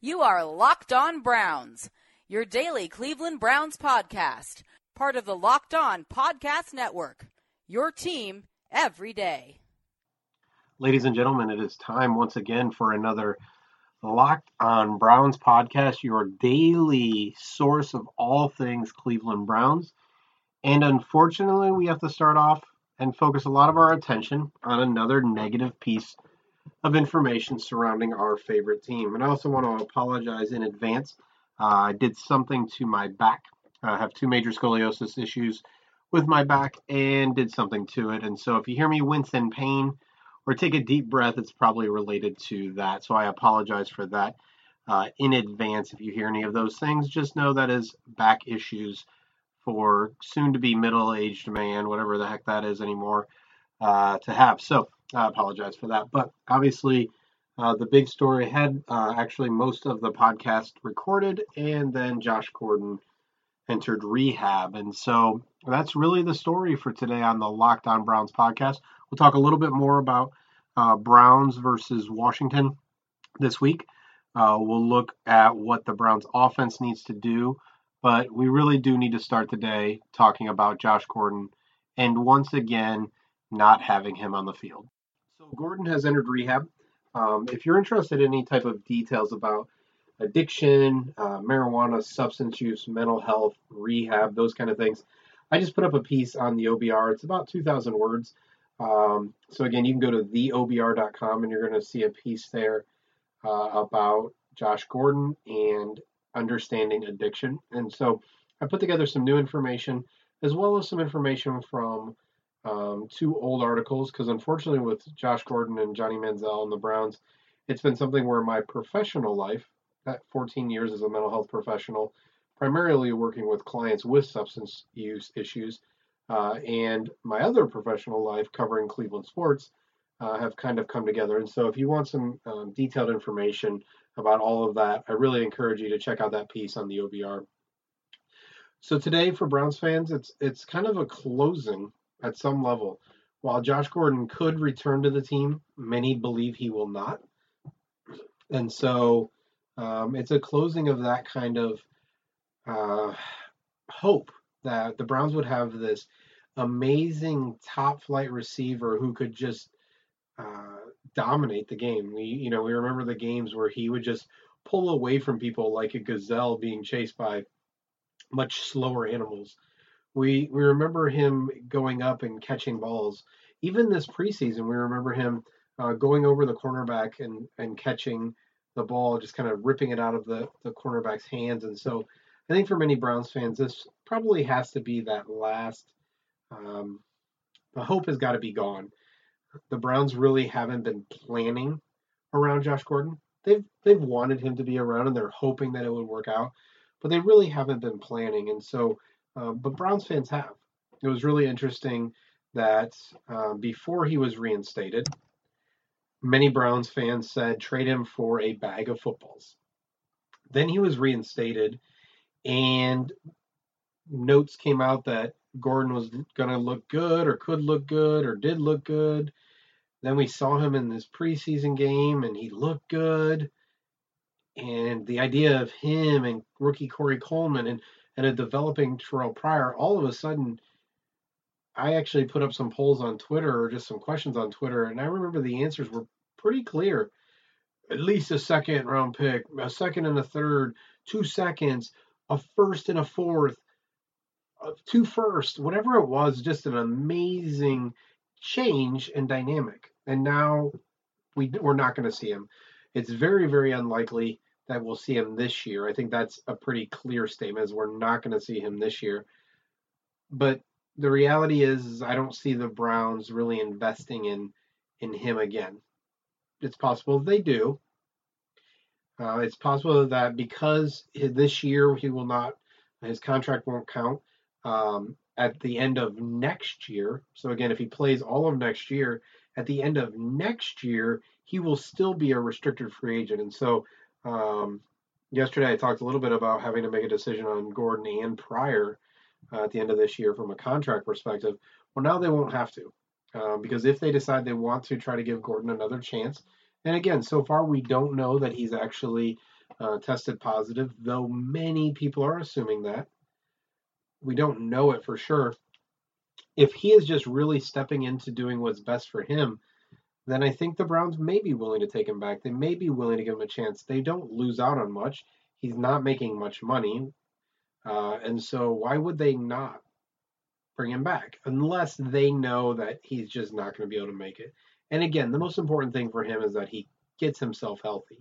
You are Locked On Browns, your daily Cleveland Browns podcast, part of the Locked On Podcast Network. Your team every day. Ladies and gentlemen, it is time once again for another Locked On Browns podcast, your daily source of all things Cleveland Browns. And unfortunately, we have to start off and focus a lot of our attention on another negative piece of information surrounding our favorite team. And I also want to apologize in advance. Uh, I did something to my back. I have two major scoliosis issues with my back and did something to it. And so if you hear me wince in pain or take a deep breath, it's probably related to that. So I apologize for that uh, in advance. If you hear any of those things, just know that is back issues for soon to be middle aged man, whatever the heck that is anymore, uh, to have. So I apologize for that. But obviously, uh, the big story had uh, actually most of the podcast recorded, and then Josh Gordon entered rehab. And so that's really the story for today on the Locked On Browns podcast. We'll talk a little bit more about uh, Browns versus Washington this week. Uh, we'll look at what the Browns offense needs to do, but we really do need to start the day talking about Josh Gordon and once again not having him on the field. Gordon has entered rehab. Um, if you're interested in any type of details about addiction, uh, marijuana, substance use, mental health, rehab, those kind of things, I just put up a piece on the OBR. It's about 2,000 words. Um, so again, you can go to theobr.com and you're going to see a piece there uh, about Josh Gordon and understanding addiction. And so I put together some new information as well as some information from um, two old articles because unfortunately with Josh Gordon and Johnny Manziel and the Browns, it's been something where my professional life, at 14 years as a mental health professional, primarily working with clients with substance use issues, uh, and my other professional life covering Cleveland sports uh, have kind of come together. And so if you want some um, detailed information about all of that, I really encourage you to check out that piece on the OBR. So today for Browns fans, it's it's kind of a closing at some level. While Josh Gordon could return to the team, many believe he will not. And so um, it's a closing of that kind of uh, hope that the Browns would have this amazing top flight receiver who could just uh, dominate the game. We, you know, we remember the games where he would just pull away from people like a gazelle being chased by much slower animals. We we remember him going up and catching balls. Even this preseason, we remember him uh, going over the cornerback and and catching the ball, just kind of ripping it out of the the cornerback's hands. And so, I think for many Browns fans, this probably has to be that last. Um, the hope has got to be gone. The Browns really haven't been planning around Josh Gordon. They've they've wanted him to be around and they're hoping that it would work out, but they really haven't been planning. And so um, but Browns fans have. It was really interesting that um, before he was reinstated, many Browns fans said trade him for a bag of footballs. Then he was reinstated, and notes came out that Gordon was going to look good, or could look good, or did look good. Then we saw him in this preseason game, and he looked good. And the idea of him and rookie Corey Coleman, and and a developing Terrelle Pryor, all of a sudden, I actually put up some polls on Twitter or just some questions on Twitter, and I remember the answers were pretty clear. At least a second round pick, a second and a third, two seconds, a first and a fourth, uh, two first, whatever it was, just an amazing change and dynamic. And now we, we're not going to see him. It's very, very unlikely that we'll see him this year. I think that's a pretty clear statement as we're not going to see him this year. But the reality is, is I don't see the Browns really investing in in him again. It's possible they do. Uh, it's possible that because this year he will not, his contract won't count um, at the end of next year. So again, if he plays all of next year, at the end of next year, he will still be a restricted free agent. And so um, yesterday, I talked a little bit about having to make a decision on Gordon and Pryor uh, at the end of this year from a contract perspective. Well, now they won't have to uh, because if they decide they want to try to give Gordon another chance, and again, so far we don't know that he's actually uh, tested positive, though many people are assuming that. We don't know it for sure. If he is just really stepping into doing what's best for him, then I think the Browns may be willing to take him back. They may be willing to give him a chance. They don't lose out on much. He's not making much money. Uh, and so why would they not bring him back unless they know that he's just not going to be able to make it? And again, the most important thing for him is that he gets himself healthy.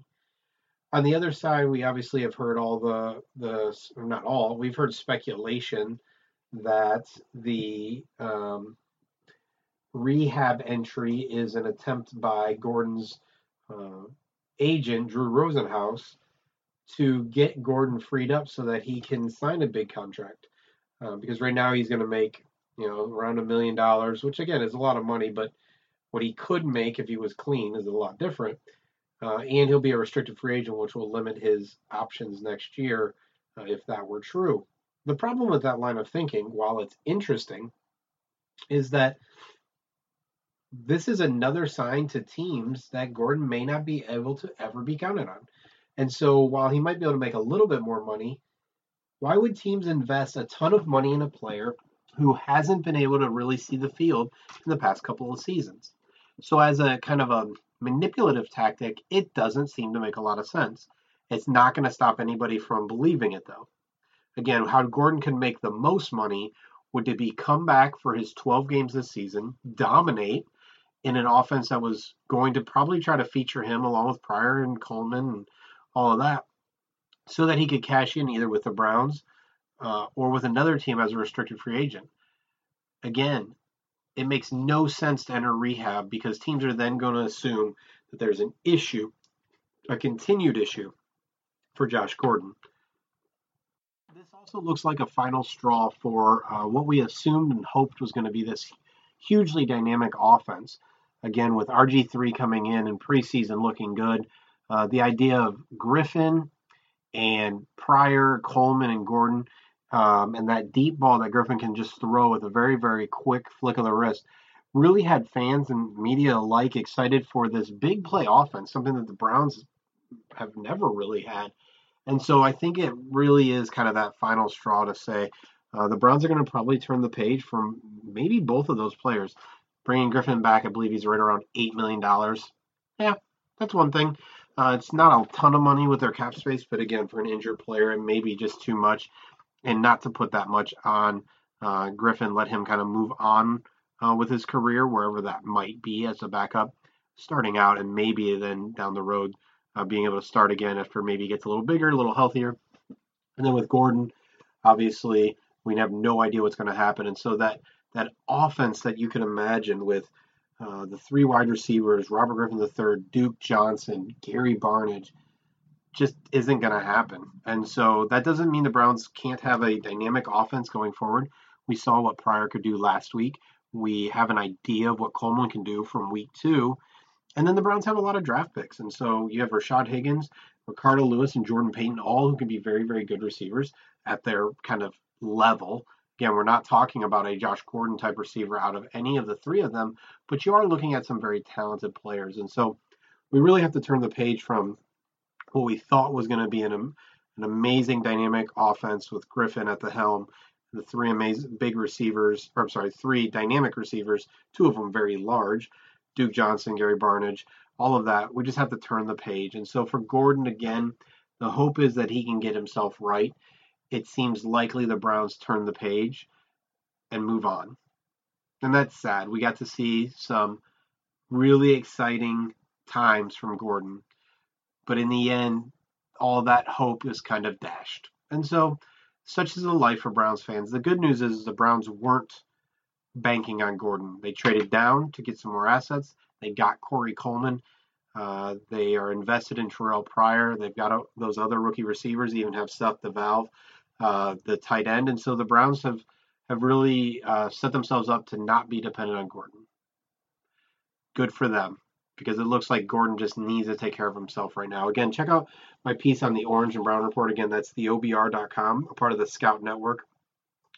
On the other side, we obviously have heard all the the not all we've heard speculation that the um, rehab entry is an attempt by Gordon's uh, agent Drew Rosenhaus to get Gordon freed up so that he can sign a big contract. Uh, because right now he's going to make you know around a million dollars, which again is a lot of money, but what he could make if he was clean is a lot different. Uh, and he'll be a restricted free agent, which will limit his options next year uh, if that were true. The problem with that line of thinking, while it's interesting, is that this is another sign to teams that Gordon may not be able to ever be counted on. And so while he might be able to make a little bit more money, why would teams invest a ton of money in a player who hasn't been able to really see the field in the past couple of seasons? So as a kind of a manipulative tactic, it doesn't seem to make a lot of sense. It's not going to stop anybody from believing it though. Again, how Gordon can make the most money would to be come back for his 12 games this season, dominate in an offense that was going to probably try to feature him along with Pryor and Coleman and all of that, so that he could cash in either with the Browns uh, or with another team as a restricted free agent. Again, it makes no sense to enter rehab because teams are then going to assume that there's an issue, a continued issue for Josh Gordon. This also looks like a final straw for uh, what we assumed and hoped was going to be this hugely dynamic offense. Again, with RG3 coming in and preseason looking good, uh, the idea of Griffin and Pryor, Coleman, and Gordon, um, and that deep ball that Griffin can just throw with a very, very quick flick of the wrist, really had fans and media alike excited for this big play offense, something that the Browns have never really had. And so I think it really is kind of that final straw to say uh, the Browns are going to probably turn the page from maybe both of those players. Bringing Griffin back, I believe he's right around $8 million. Yeah, that's one thing. Uh, it's not a ton of money with their cap space, but again, for an injured player, it may be just too much. And not to put that much on uh, Griffin, let him kind of move on uh, with his career, wherever that might be as a backup, starting out, and maybe then down the road uh, being able to start again after maybe he gets a little bigger, a little healthier. And then with Gordon, obviously, we have no idea what's going to happen. And so that that offense that you can imagine with uh, the three wide receivers, Robert Griffin III, Duke Johnson, Gary Barnidge, just isn't going to happen. And so that doesn't mean the Browns can't have a dynamic offense going forward. We saw what Pryor could do last week. We have an idea of what Coleman can do from week two. And then the Browns have a lot of draft picks. And so you have Rashard Higgins, Ricardo Louis, and Jordan Payton, all who can be very, very good receivers at their kind of level. Again, we're not talking about a Josh Gordon type receiver out of any of the three of them, but you are looking at some very talented players. And so we really have to turn the page from what we thought was going to be an, an amazing dynamic offense with Griffin at the helm, the three amazing big receivers, or I'm sorry, three dynamic receivers, two of them very large, Duke Johnson, Gary Barnidge, all of that. We just have to turn the page. And so for Gordon, again, the hope is that he can get himself right it seems likely the Browns turn the page and move on. And that's sad. We got to see some really exciting times from Gordon. But in the end, all that hope is kind of dashed. And so, such is the life for Browns fans. The good news is the Browns weren't banking on Gordon. They traded down to get some more assets. They got Corey Coleman. Uh, they are invested in Terrelle Pryor. They've got those other rookie receivers, they even have Seth DeValve uh, the tight end, and so the Browns have have really uh, set themselves up to not be dependent on Gordon. Good for them because it looks like Gordon just needs to take care of himself right now. Again, check out my piece on the Orange and Brown Report. Again, that's the OBR.com, a part of the Scout Network.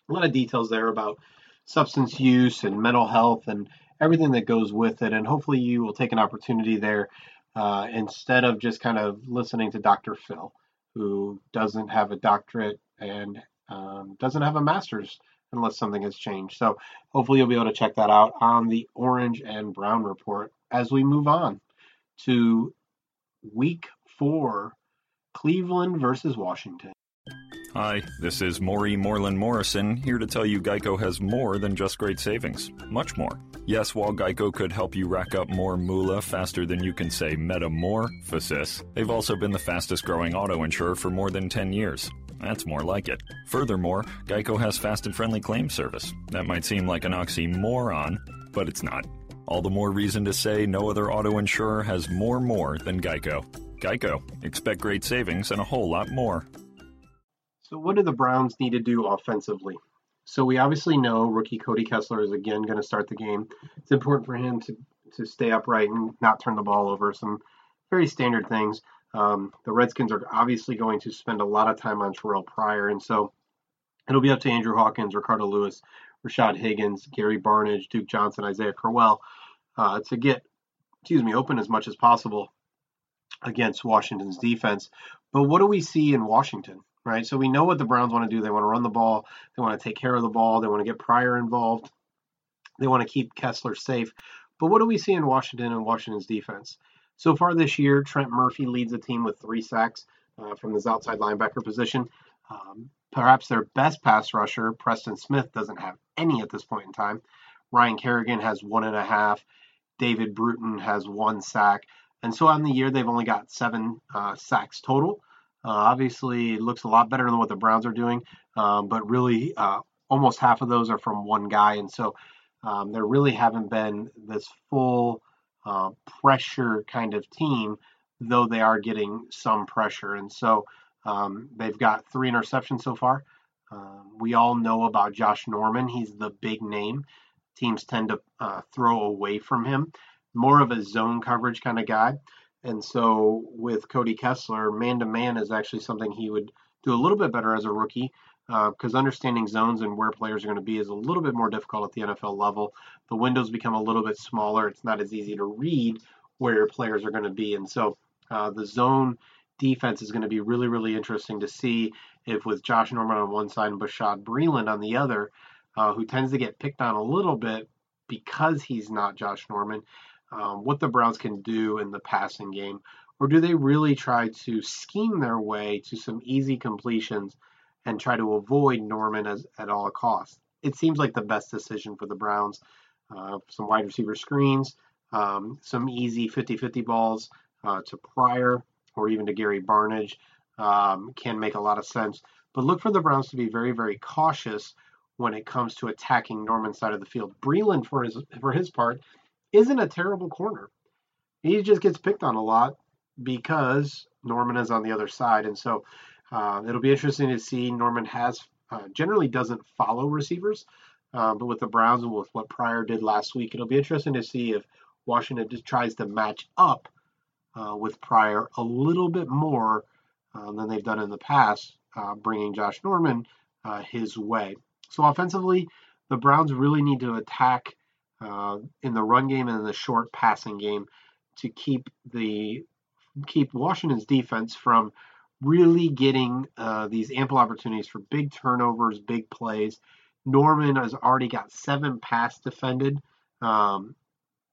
A lot of details there about substance use and mental health and everything that goes with it. And hopefully, you will take an opportunity there uh, instead of just kind of listening to Dr. Phil. who doesn't have a doctorate and um, doesn't have a master's unless something has changed. So hopefully you'll be able to check that out on the Orange and Brown report as we move on to week four Cleveland versus Washington. Hi, this is Maury Moreland Morrison here to tell you Geico has more than just great savings. Much more. Yes, while Geico could help you rack up more moolah faster than you can say metamorphosis, they've also been the fastest growing auto insurer for more than 10 years. That's more like it. Furthermore, Geico has fast and friendly claim service. That might seem like an oxymoron, but it's not. All the more reason to say no other auto insurer has more more than Geico. Geico. Expect great savings and a whole lot more. So, what do the Browns need to do offensively? So, we obviously know rookie Cody Kessler is again going to start the game. It's important for him to, to stay upright and not turn the ball over. Some very standard things. Um, the Redskins are obviously going to spend a lot of time on Terrelle Pryor, and so it'll be up to Andrew Hawkins, Ricardo Louis, Rashard Higgins, Gary Barnidge, Duke Johnson, Isaiah Crowell uh, to get, excuse me, open as much as possible against Washington's defense. But what do we see in Washington? right? So we know what the Browns want to do. They want to run the ball. They want to take care of the ball. They want to get Pryor involved. They want to keep Kessler safe. But what do we see in Washington and Washington's defense? So far this year, Trent Murphy leads the team with three sacks uh, from his outside linebacker position. Um, perhaps their best pass rusher, Preston Smith, doesn't have any at this point in time. Ryan Kerrigan has one and a half. David Bruton has one sack. And so on the year, they've only got seven uh, sacks total. Uh, obviously, it looks a lot better than what the Browns are doing, um, but really, uh, almost half of those are from one guy, and so um, there really haven't been this full uh, pressure kind of team, though they are getting some pressure, and so um, they've got three interceptions so far. Um, we all know about Josh Norman; he's the big name. Teams tend to uh, throw away from him, more of a zone coverage kind of guy. And so with Cody Kessler, man to man is actually something he would do a little bit better as a rookie because uh, understanding zones and where players are going to be is a little bit more difficult at the NFL level. The windows become a little bit smaller. It's not as easy to read where your players are going to be. And so uh, the zone defense is going to be really, really interesting to see if with Josh Norman on one side and Bashaud Breeland on the other, uh, who tends to get picked on a little bit because he's not Josh Norman, um, what the Browns can do in the passing game, or do they really try to scheme their way to some easy completions and try to avoid Norman as, at all costs? It seems like the best decision for the Browns. Uh, some wide receiver screens, um, some easy 50 50 balls uh, to Pryor or even to Gary Barnidge um, can make a lot of sense. But look for the Browns to be very, very cautious when it comes to attacking Norman's side of the field. Breeland, for his for his part, isn't a terrible corner. He just gets picked on a lot because Norman is on the other side, and so uh, it'll be interesting to see. Norman has uh, generally doesn't follow receivers, uh, but with the Browns and with what Pryor did last week, it'll be interesting to see if Washington just tries to match up uh, with Pryor a little bit more uh, than they've done in the past, uh, bringing Josh Norman his way. So offensively, the Browns really need to attack in the run game and in the short passing game to keep the keep Washington's defense from really getting uh, these ample opportunities for big turnovers, big plays. Norman has already got seven pass defended um,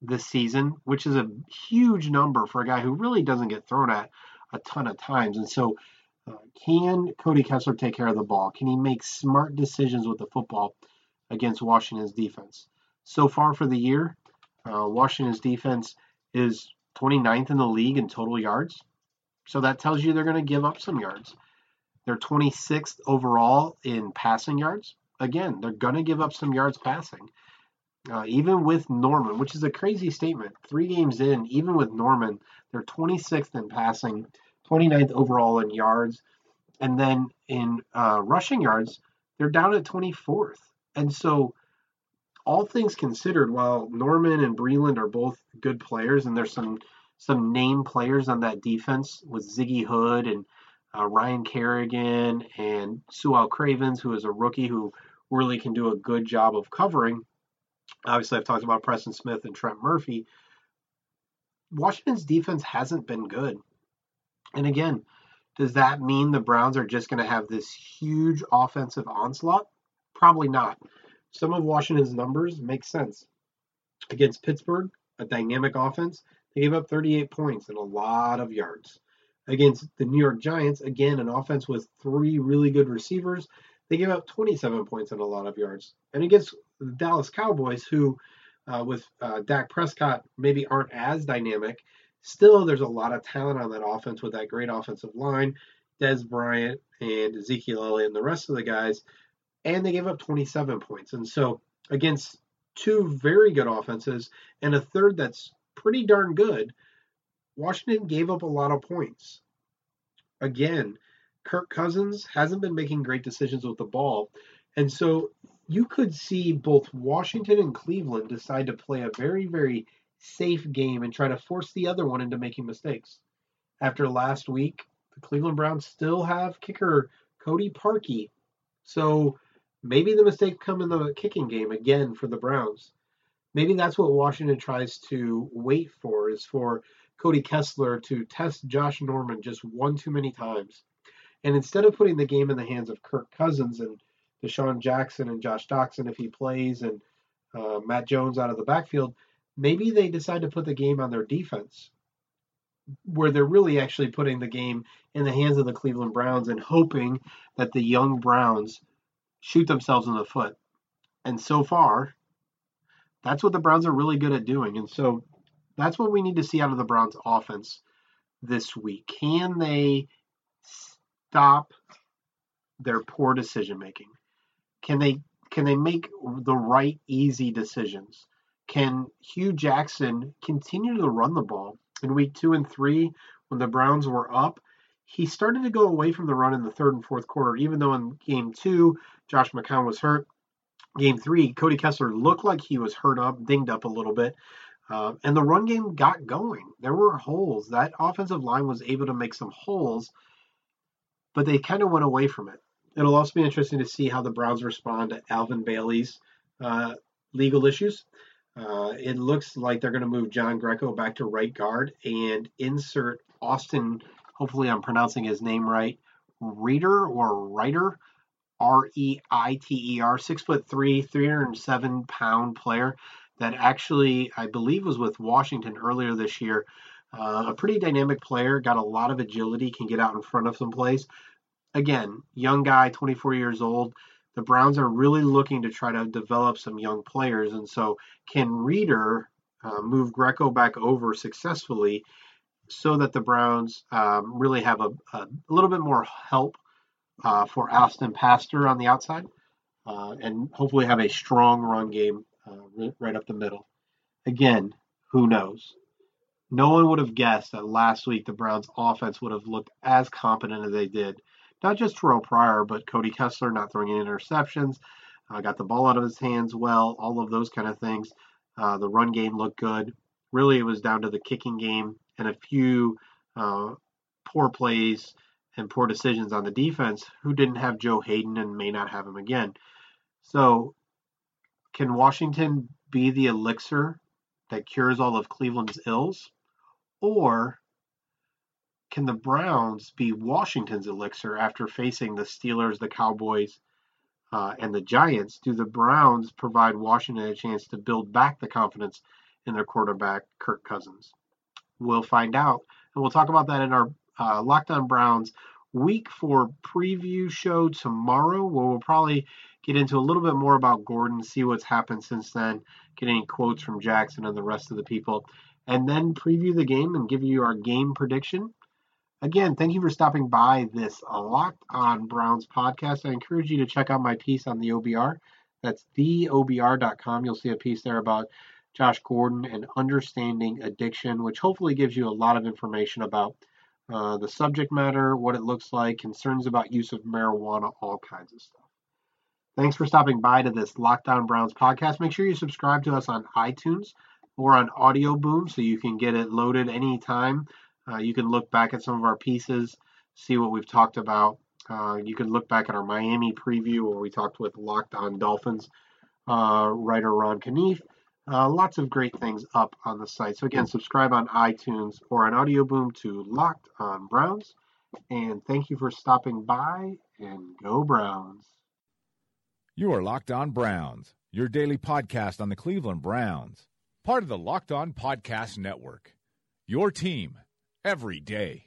this season, which is a huge number for a guy who really doesn't get thrown at a ton of times. And so, uh, can Cody Kessler take care of the ball? Can he make smart decisions with the football against Washington's defense? so far for the year. Uh, Washington's defense is 29th in the league in total yards. So that tells you they're going to give up some yards. They're 26th overall in passing yards. Again, they're going to give up some yards passing. Uh, even with Norman, which is a crazy statement. Three games in, even with Norman, they're 26th in passing, 29th overall in yards. And then in uh, rushing yards, they're down at 24th. And so all things considered, while Norman and Breeland are both good players, and there's some some name players on that defense with Ziggy Hood and uh, Ryan Kerrigan and Su'a Cravens, who is a rookie who really can do a good job of covering. Obviously, I've talked about Preston Smith and Trent Murphy. Washington's defense hasn't been good. And again, Does that mean the Browns are just going to have this huge offensive onslaught? Probably not. Some of Washington's numbers make sense. Against Pittsburgh, a dynamic offense, gave up 38 points and a lot of yards. Against the New York Giants, again, an offense with three really good receivers, they gave up 27 points and a lot of yards. And against the Dallas Cowboys, who uh, with uh, Dak Prescott maybe aren't as dynamic, still there's a lot of talent on that offense with that great offensive line, Dez Bryant and Ezekiel Elliott and the rest of the guys, and they gave up 27 points. And so against two very good offenses and a third that's pretty darn good, Washington gave up a lot of points. Again, Kirk Cousins hasn't been making great decisions with the ball. And so you could see both Washington and Cleveland decide to play a very, very safe game and try to force the other one into making mistakes. After last week, the Cleveland Browns still have kicker Cody Parkey. So maybe the mistakes come in the kicking game again for the Browns. Maybe that's what Washington tries to wait for is for Cody Kessler to test Josh Norman just one too many times. And instead of putting the game in the hands of Kirk Cousins and DeSean Jackson and Josh Doctson if he plays and uh, Matt Jones out of the backfield, maybe they decide to put the game on their defense, where they're really actually putting the game in the hands of the Cleveland Browns and hoping that the young Browns shoot themselves in the foot. And so far, that's what the Browns are really good at doing. And so that's what we need to see out of the Browns offense this week. Can they stop their poor decision making? Can they can they make the right easy decisions? Can Hue Jackson continue to run the ball? In week two and three, when the Browns were up, he started to go away from the run in the third and fourth quarter, even though in game two, Josh McCown was hurt. Game three, Cody Kessler looked like he was hurt up, dinged up a little bit. Uh, and the run game got going. There were holes. That offensive line was able to make some holes, but they kind of went away from it. It'll also be interesting to see how the Browns respond to Alvin Bailey's uh, legal issues. Uh, it looks like they're going to move John Greco back to right guard and insert Austin. Hopefully, I'm pronouncing his name right. Reader or Reiter, R E I T E R, six foot three, 307 pound player that actually I believe was with Washington earlier this year. Uh, a pretty dynamic player, got a lot of agility, can get out in front of some plays. Again, young guy, 24 years old the Browns are really looking to try to develop some young players. And so, can Reader uh, move Greco back over successfully so that the Browns um, really have a, a, little bit more help uh, for Austin Pasztor on the outside uh, and hopefully have a strong run game uh, right up the middle? Again, who knows? No one would have guessed that last week the Browns' offense would have looked as competent as they did not just Terrelle Pryor, but Cody Kessler not throwing any interceptions, uh, got the ball out of his hands well, all of those kind of things. Uh, the run game looked good. Really, it was down to the kicking game and a few uh, poor plays and poor decisions on the defense, who didn't have Joe Haden and may not have him again. So, can Washington be the elixir that cures all of Cleveland's ills? Or can the Browns be Washington's elixir after facing the Steelers, the Cowboys, uh, and the Giants? Do the Browns provide Washington a chance to build back the confidence in their quarterback, Kirk Cousins? We'll find out. And we'll talk about that in our uh, Locked On Browns week four preview show tomorrow, where we'll probably get into a little bit more about Gordon, see what's happened since then, get any quotes from Jackson and the rest of the people, and then preview the game and give you our game prediction. Again, thank you for stopping by this Locked on Browns podcast. I encourage you to check out my piece on the OBR. That's theobr.com. You'll see a piece there about Josh Gordon and understanding addiction, which hopefully gives you a lot of information about uh, the subject matter, what it looks like, concerns about use of marijuana, all kinds of stuff. Thanks for stopping by to this Locked On Browns podcast. Make sure you subscribe to us on iTunes or on Audio Boom so you can get it loaded anytime uh, you can look back at some of our pieces, see what we've talked about. Uh, you can look back at our Miami preview where we talked with Locked On Dolphins uh, writer Ron Knief. Uh, lots of great things up on the site. So again, subscribe on iTunes or on Audio Boom to Locked on Browns, And thank you for stopping by and go Browns. You are Locked On Browns, your daily podcast on the Cleveland Browns, part of the Locked On Podcast Network. Your team every day.